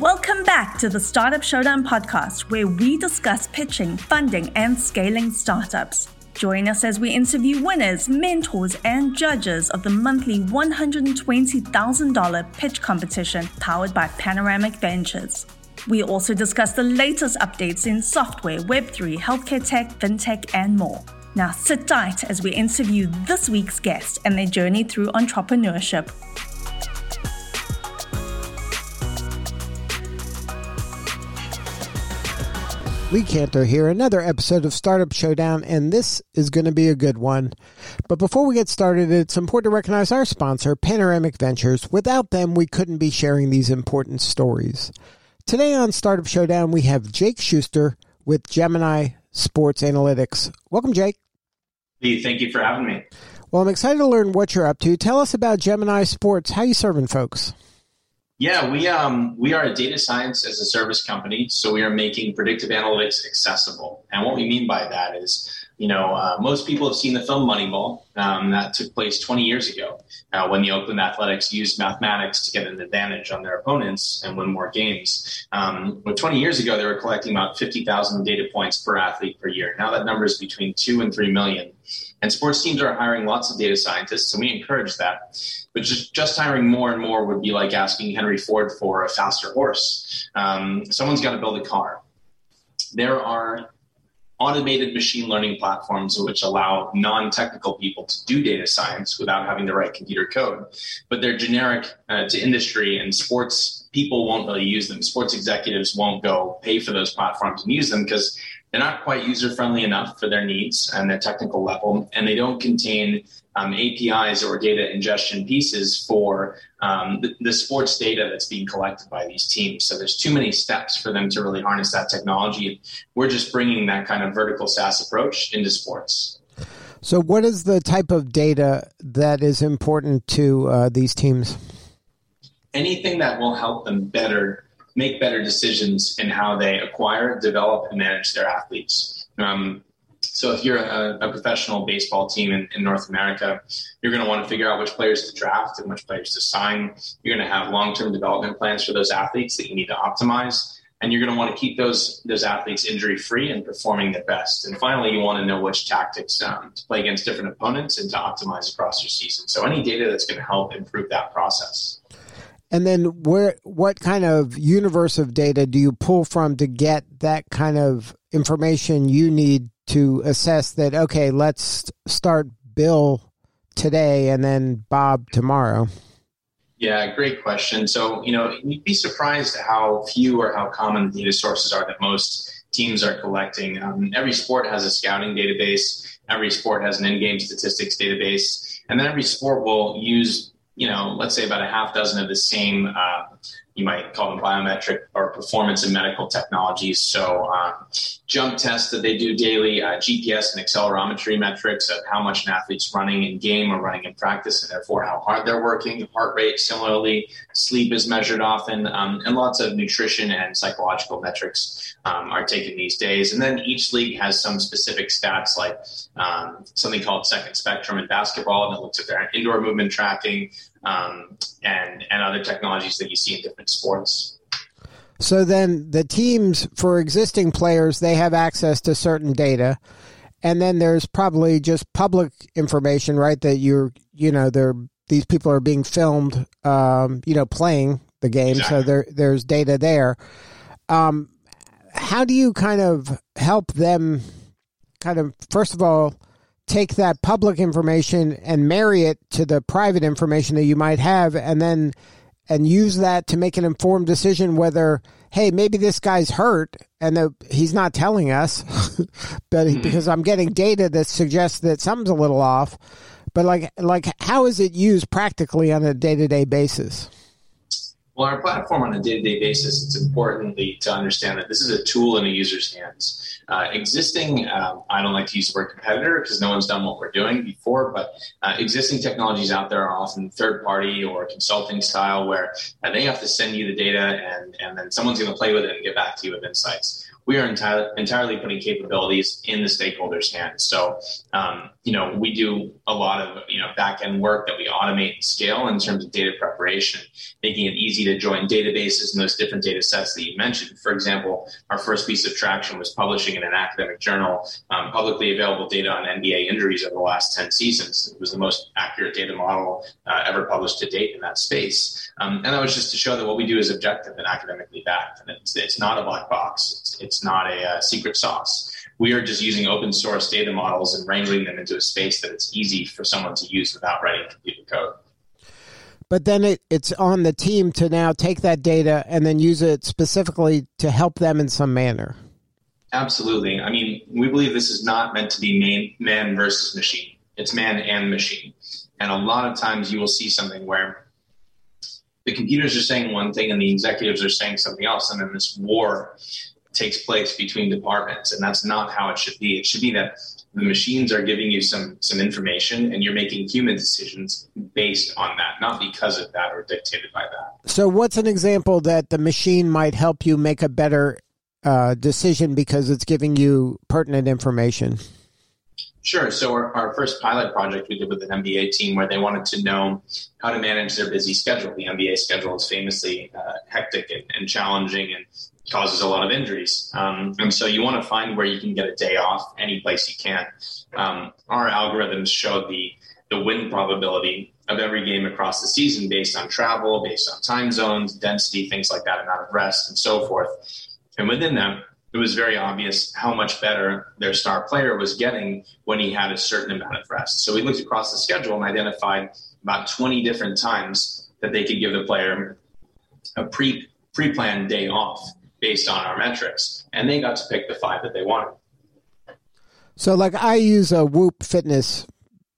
Welcome back to the Startup Showdown podcast, where we discuss pitching, funding, and scaling startups. Join us as we interview winners, mentors, and judges of the monthly $120,000 pitch competition powered by Panoramic Ventures. We also discuss the latest updates in software, Web3, healthcare tech, fintech, and more. Now sit tight as we interview this week's guest and their journey through entrepreneurship. Lee Kantor here, another episode of Startup Showdown, and this is going to be a good one. But before we get started, it's important to recognize our sponsor, Panoramic Ventures. Without them, we couldn't be sharing these important stories. Today on Startup Showdown, we have Jake Schuster with Gemini Sports Analytics. Welcome, Jake. Lee, thank you for having me. Well, I'm excited to learn what you're up to. Tell us about Gemini Sports. How you serving folks? Yeah, we um, we are a data science as a service company, so we are making predictive analytics accessible. And what we mean by that is, you know, uh, most people have seen the film Moneyball. Um, that took place 20 years ago uh, when the Oakland Athletics used mathematics to get an advantage on their opponents and win more games. Um, but 20 years ago, they were collecting about 50,000 data points per athlete per year. Now that number is between two and three million. And sports teams are hiring lots of data scientists, and we encourage that. But just, just hiring more and more would be like asking Henry Ford for a faster horse. Um, someone's got to build a car. There are automated machine learning platforms which allow non-technical people to do data science without having to write computer code. But they're generic uh, to industry and sports people won't really use them. Sports executives won't go pay for those platforms and use them because they're not quite user friendly enough for their needs and their technical level, and they don't contain um, APIs or data ingestion pieces for um, the, the, sports data that's being collected by these teams. So there's too many steps for them to really harness that technology. We're just bringing that kind of vertical SaaS approach into sports. So, what is the type of data that is important to uh, these teams? Anything that will help them better make better decisions in how they acquire, develop, and manage their athletes. Um, so if you're a, a professional baseball team in, in North America, you're going to want to figure out which players to draft and which players to sign. You're going to have long-term development plans for those athletes that you need to optimize. And you're going to want to keep those those athletes injury free and performing their best. And finally, you want to know which tactics um, to play against different opponents and to optimize across your season. So any data that's going to help improve that process. And then where what kind of universe of data do you pull from to get that kind of information you need to assess that okay, let's start Bill today and then Bob tomorrow? Yeah, great question. So, you know, you'd be surprised how few or how common the data sources are that most teams are collecting. Um, every sport has a scouting database. Every sport has an in-game statistics database, and then every sport will use you know, let's say about a half dozen of the same, uh, you might call them biometric or performance and medical technologies. So, um, jump tests that they do daily, uh, GPS and accelerometry metrics of how much an athlete's running in game or running in practice, and therefore how hard they're working. Heart rate, similarly, sleep is measured often, um, and lots of nutrition and psychological metrics um, are taken these days. And then each league has some specific stats, like um, something called Second Spectrum in basketball and it looks at their indoor movement tracking um, and and other technologies that you see in different sports. So then the teams for existing players they have access to certain data, and then there's probably just public information, right? That you're you know they're these people are being filmed, um, you know, playing the game, exactly. so there there's data there. Um, how do you kind of help them? Kind of first of all take that public information and marry it to the private information that you might have and then and use that to make an informed decision whether hey maybe this guy's hurt and the, he's not telling us but mm-hmm. because i'm getting data that suggests that something's a little off but like like how is it used practically on a day-to-day basis well our platform on a day-to-day basis it's importantly to understand that this is a tool in a user's hands. Uh, existing, um, I don't like to use the word competitor because no one's done what we're doing before, but uh, existing technologies out there are often third party or consulting style where uh, they have to send you the data and, and then someone's going to play with it and get back to you with insights we are entirely, entirely putting capabilities in the stakeholders' hands. So, um, you know, we do a lot of, you know, back end work that we automate and scale in terms of data preparation, making it easy to join databases and those different data sets that you mentioned. For example, our first piece of traction was publishing in an academic journal um, publicly available data on NBA injuries over the last 10 seasons. It was the most accurate data model uh, ever published to date in that space. Um, and that was just to show that what we do is objective and academically backed. And it's, it's not a black box. It's, it's not a uh, secret sauce. We are just using open source data models and wrangling them into a space that it's easy for someone to use without writing computer code. But then it, it's on the team to now take that data and then use it specifically to help them in some manner. Absolutely. I mean, we believe this is not meant to be man, man versus machine. It's man and machine. And a lot of times you will see something where the computers are saying one thing and the executives are saying something else, and then this war takes place between departments, and that's not how it should be. It should be that the machines are giving you some some information, and you're making human decisions based on that, not because of that or dictated by that. So, what's an example that the machine might help you make a better uh, decision because it's giving you pertinent information? Sure. So our, our, first pilot project we did with an NBA team where they wanted to know how to manage their busy schedule. The NBA schedule is famously uh, hectic and, and, challenging and causes a lot of injuries. Um, and so you want to find where you can get a day off any place you can. Um, our algorithms show the the win probability of every game across the season based on travel, based on time zones, density, things like that, amount of rest, and so forth. And within them, it was very obvious how much better their star player was getting when he had a certain amount of rest. So we looked across the schedule and identified about 20 different times that they could give the player a pre pre planned day off based on our metrics, and they got to pick the five that they wanted. So, like, I use a Whoop fitness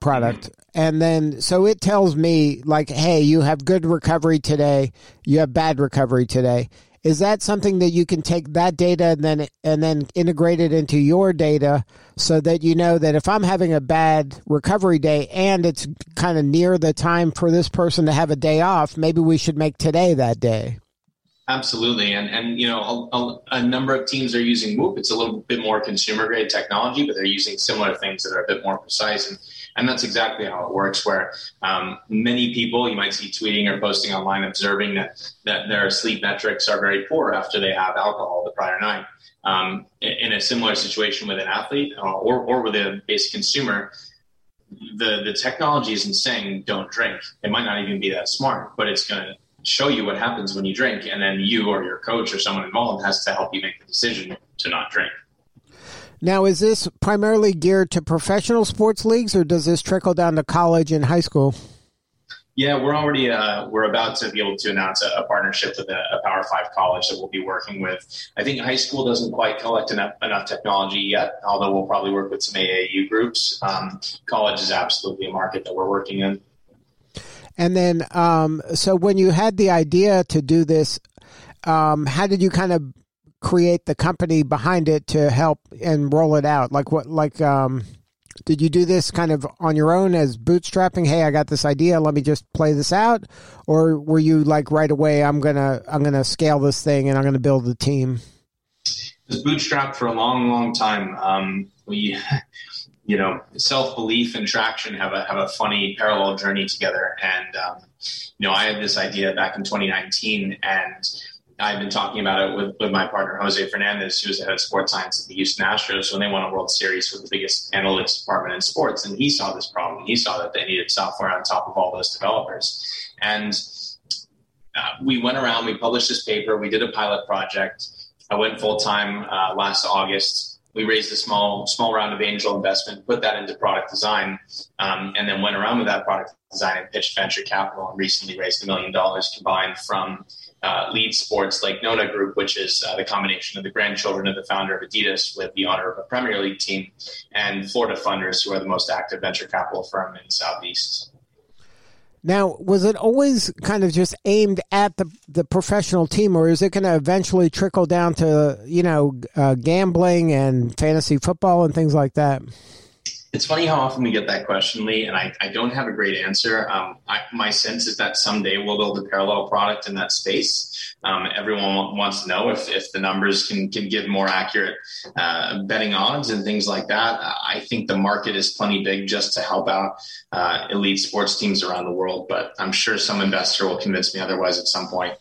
product. Mm-hmm. And then, so it tells me, like, hey, you have good recovery today, you have bad recovery today. Is that something that you can take that data and then and then integrate it into your data so that you know that if I'm having a bad recovery day and it's kind of near the time for this person to have a day off, maybe we should make today that day. Absolutely, and and you know a, a, a, number of teams are using Whoop. It's a little bit more consumer grade technology, but they're using similar things that are a bit more precise. And and that's exactly how it works. Where um, many people you might see tweeting or posting online observing that that their sleep metrics are very poor after they have alcohol the prior night. Um, in a similar situation with an athlete uh, or or with a basic consumer, the the technology isn't saying don't drink. It might not even be that smart, but it's going to show you what happens when you drink, and then you or your coach or someone involved has to help you make the decision to not drink. Now, is this primarily geared to professional sports leagues, or does this trickle down to college and high school? Yeah, we're already uh, we're about to be able to announce a, a partnership with a, a, Power Five college that we'll be working with. I think high school doesn't quite collect enough, enough technology yet, although we'll probably work with some AAU groups. Um, college is absolutely a market that we're working in. And then, um, so when you had the idea to do this, um, how did you kind of create the company behind it to help and roll it out? Like what? Like, um, did you do this kind of on your own as bootstrapping? Hey, I got this idea. Let me just play this out, or were you like right away? I'm gonna I'm gonna scale this thing and I'm gonna build a team. Was bootstrapped for a long, long time. Um, we, you know, self belief and traction have a have a funny parallel journey together. And um, you know, I had this idea back in 2019, and I've been talking about it with, with my partner Jose Fernandez, who's the head of sports science at the Houston Astros when they won a World Series with the biggest analytics department in sports. And he saw this problem. He saw that they needed software on top of all those developers. And uh, we went around, we published this paper, we did a pilot project. I went full time uh, last August. We raised a small small round of angel investment, put that into product design, um, and then went around with that product design and pitched venture capital. And recently raised a million dollars combined from uh, Lead Sports like Nona Group, which is uh, the combination of the grandchildren of the founder of Adidas with the owner of a Premier League team, and Florida Funders, who are the most active venture capital firm in Southeast. Now, was it always kind of just aimed at the the professional team, or is it going to eventually trickle down to you know uh, gambling and fantasy football and things like that? It's funny how often we get that question, Lee, and I, I don't have a great answer. Um, I, my sense is that someday we'll build a parallel product in that space. Um, everyone wants to know if, if the numbers can, can give more accurate uh, betting odds and things like that. I think the market is plenty big just to help out uh, elite sports teams around the world, but I'm sure some investor will convince me otherwise at some point.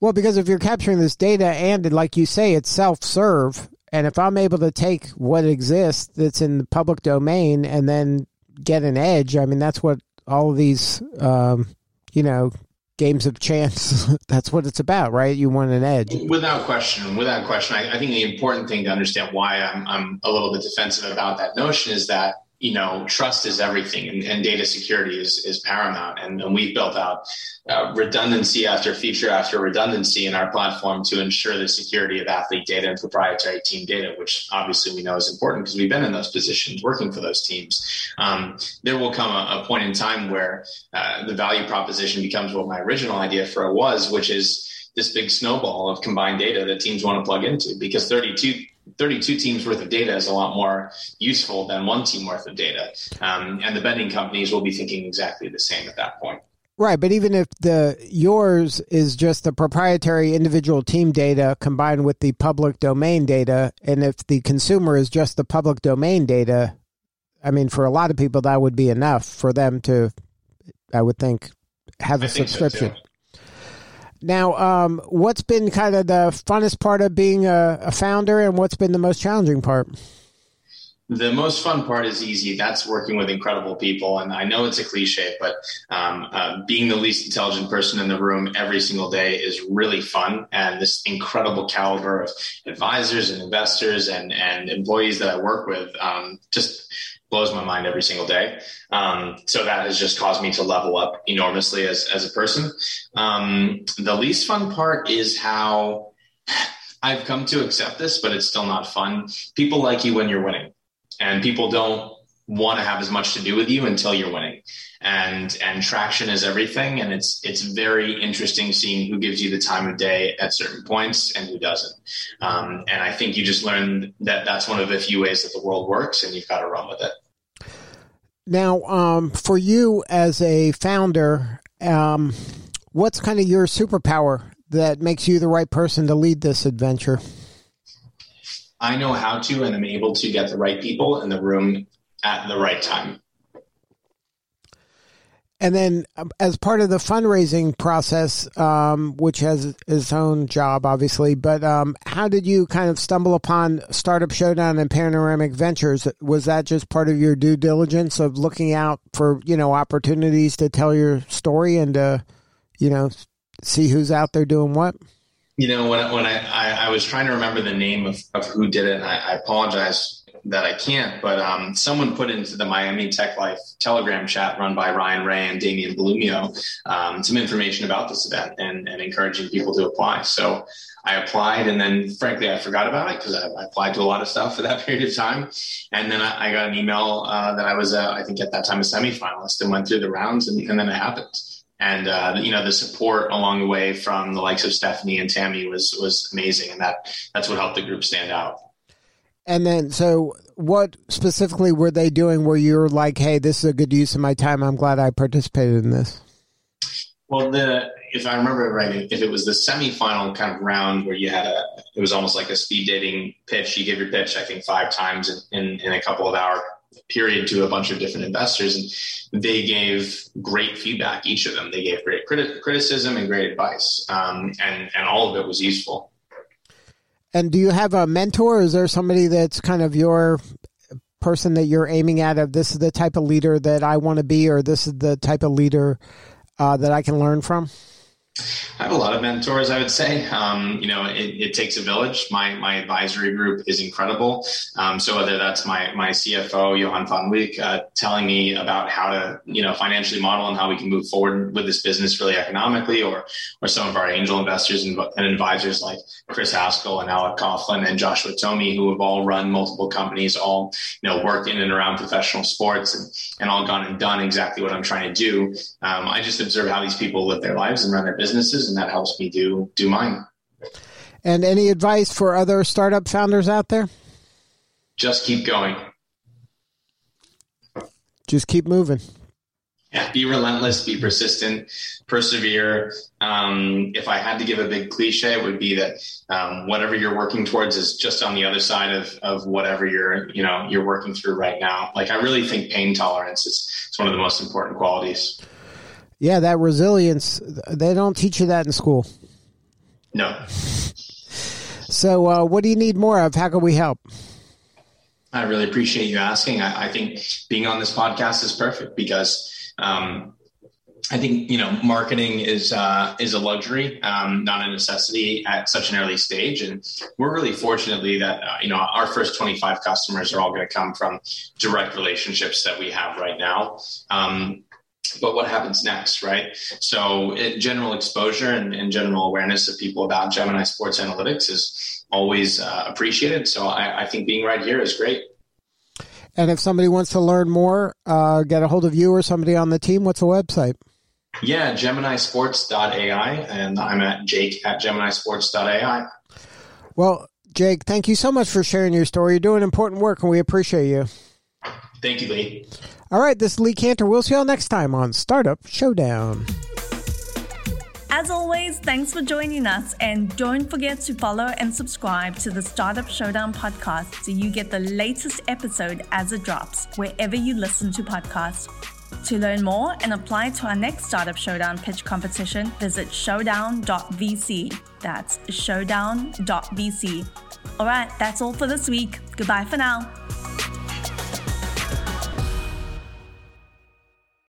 Well, because if you're capturing this data and, like you say, it's self serve, and if I'm able to take what exists that's in the public domain and then get an edge, I mean, that's what all of these, um, you know, games of chance, that's what it's about, right? You want an edge. Without question. Without question. I, I think the important thing to understand why I'm, I'm a little bit defensive about that notion is that you know, trust is everything, and, and data security is, is paramount. And, and we've built out uh, redundancy after feature after redundancy in our platform to ensure the security of athlete data and proprietary team data, which obviously we know is important because we've been in those positions working for those teams. Um, there will come a, a, point in time where uh, the value proposition becomes what my original idea for it was, which is this big snowball of combined data that teams want to plug into because 32 32 teams worth of data is a lot more useful than one team worth of data. Um, and the betting companies will be thinking exactly the same at that point. Right, but even if the yours is just the proprietary individual team data combined with the public domain data, and if the consumer is just the public domain data, I mean, for a lot of people, that would be enough for them to, I would think, have a subscription. So now, um, what's been kind of the funnest part of being a, a founder, and what's been the most challenging part? The most fun part is easy. That's working with incredible people. And I know it's a cliche, but um, uh, being the least intelligent person in the room every single day is really fun. And this incredible caliber of advisors and investors and, and employees that I work with um, just blows my mind every single day. Um, so that has just caused me to level up enormously as, as a person. Um, the least fun part is how I've come to accept this, but it's still not fun. People like you when you're winning, and people don't want to have as much to do with you until you're winning. And and traction is everything, and it's it's very interesting seeing who gives you the time of day at certain points and who doesn't. Um, and I think you just learn that that's one of the few ways that the world works, and you've got to run with it. Now, um, for you as a founder, um, what's kind of your superpower that makes you the right person to lead this adventure? I know how to and I'm able to get the right people in the room at the right time. And then, um, as part of the fundraising process, um, which has its own job, obviously, but um, how did you kind of stumble upon Startup Showdown and Panoramic Ventures? Was that just part of your due diligence of looking out for you know opportunities to tell your story and to you know see who's out there doing what? You know, when when I, I, I was trying to remember the name of, of who did it, and I, I apologize that I can't, but um, someone put into the Miami Tech Life Telegram chat run by Ryan Ray and Damian Blumio um, some information about this event and, and, encouraging people to apply. So I applied, and then frankly, I forgot about it because I, I, applied to a lot of stuff for that period of time. And then I, I got an email uh, that I was, uh, I think at that time, a semifinalist and went through the rounds, and, and then it happened and uh, you know the support along the way from the likes of Stephanie and Tammy was was amazing, and that that's what helped the group stand out. And then, so what specifically were they doing where you're like, hey, this is a good use of my time. I'm glad I participated in this? Well, the if I remember right, if it was the semifinal kind of round where you had a, it was almost like a speed dating pitch. You give your pitch, I think, five times in, in, in a couple of hour period to a bunch of different investors, and they gave great feedback. Each of them, they gave great criti- criticism and great advice, um, and and all of it was useful. And do you have a mentor? Is there somebody that's kind of your person that you're aiming at of this is the type of leader that I want to be, or this is the type of leader uh, that I can learn from? I have a lot of mentors, I would say. Um, you know, it, it, takes a village. My my advisory group is incredible. Um, so whether that's my my CFO Johan van Wyk uh, telling me about how to you know financially model and how we can move forward with this business really economically, or or some of our angel investors and, and advisors like Chris Haskell and Alec Coughlin and Joshua Tomey, who have all run multiple companies, all you know work in and around professional sports, and, and all gone and done exactly what I'm trying to do. Um, I just observe how these people live their lives and run their business businesses, and that helps me do do mine. And any advice for other startup founders out there? Just keep going. just keep moving. Yeah, be relentless, be persistent, persevere. Um, if I had to give a big cliche, it would be that um, whatever you're working towards is just on the other side of, of whatever you're you know you're working through right now. Like I really think pain tolerance is it's one of the most important qualities. Yeah, that resilience. They don't teach you that in school. No. So, uh, what do you need more of? How can we help? I really appreciate you asking. I, I think being on this podcast is perfect because um, I think you know marketing is uh, is a luxury, um, not a necessity at such an early stage, and we're really fortunately that uh, you know our first 25 customers are all going to come from direct relationships that we have right now. Um, but what happens next, right? So, it, general exposure and, and, general awareness of people about Gemini Sports Analytics is always uh, appreciated. So, I, I think being right here is great. And if somebody wants to learn more, uh, get a hold of you or somebody on the team, what's the website? Yeah, geminisports.ai, and I'm at jake at geminisports.ai. Well, Jake, thank you so much for sharing your story. You're doing important work, and we appreciate you. Thank you, Lee. All right, this is Lee Kantor. We'll see you all next time on Startup Showdown. As always, thanks for joining us, and don't forget to follow and subscribe to the Startup Showdown podcast so you get the latest episode as it drops wherever you listen to podcasts. To learn more and apply to our next Startup Showdown pitch competition, visit showdown.vc. That's showdown.vc. All right, that's all for this week. Goodbye for now.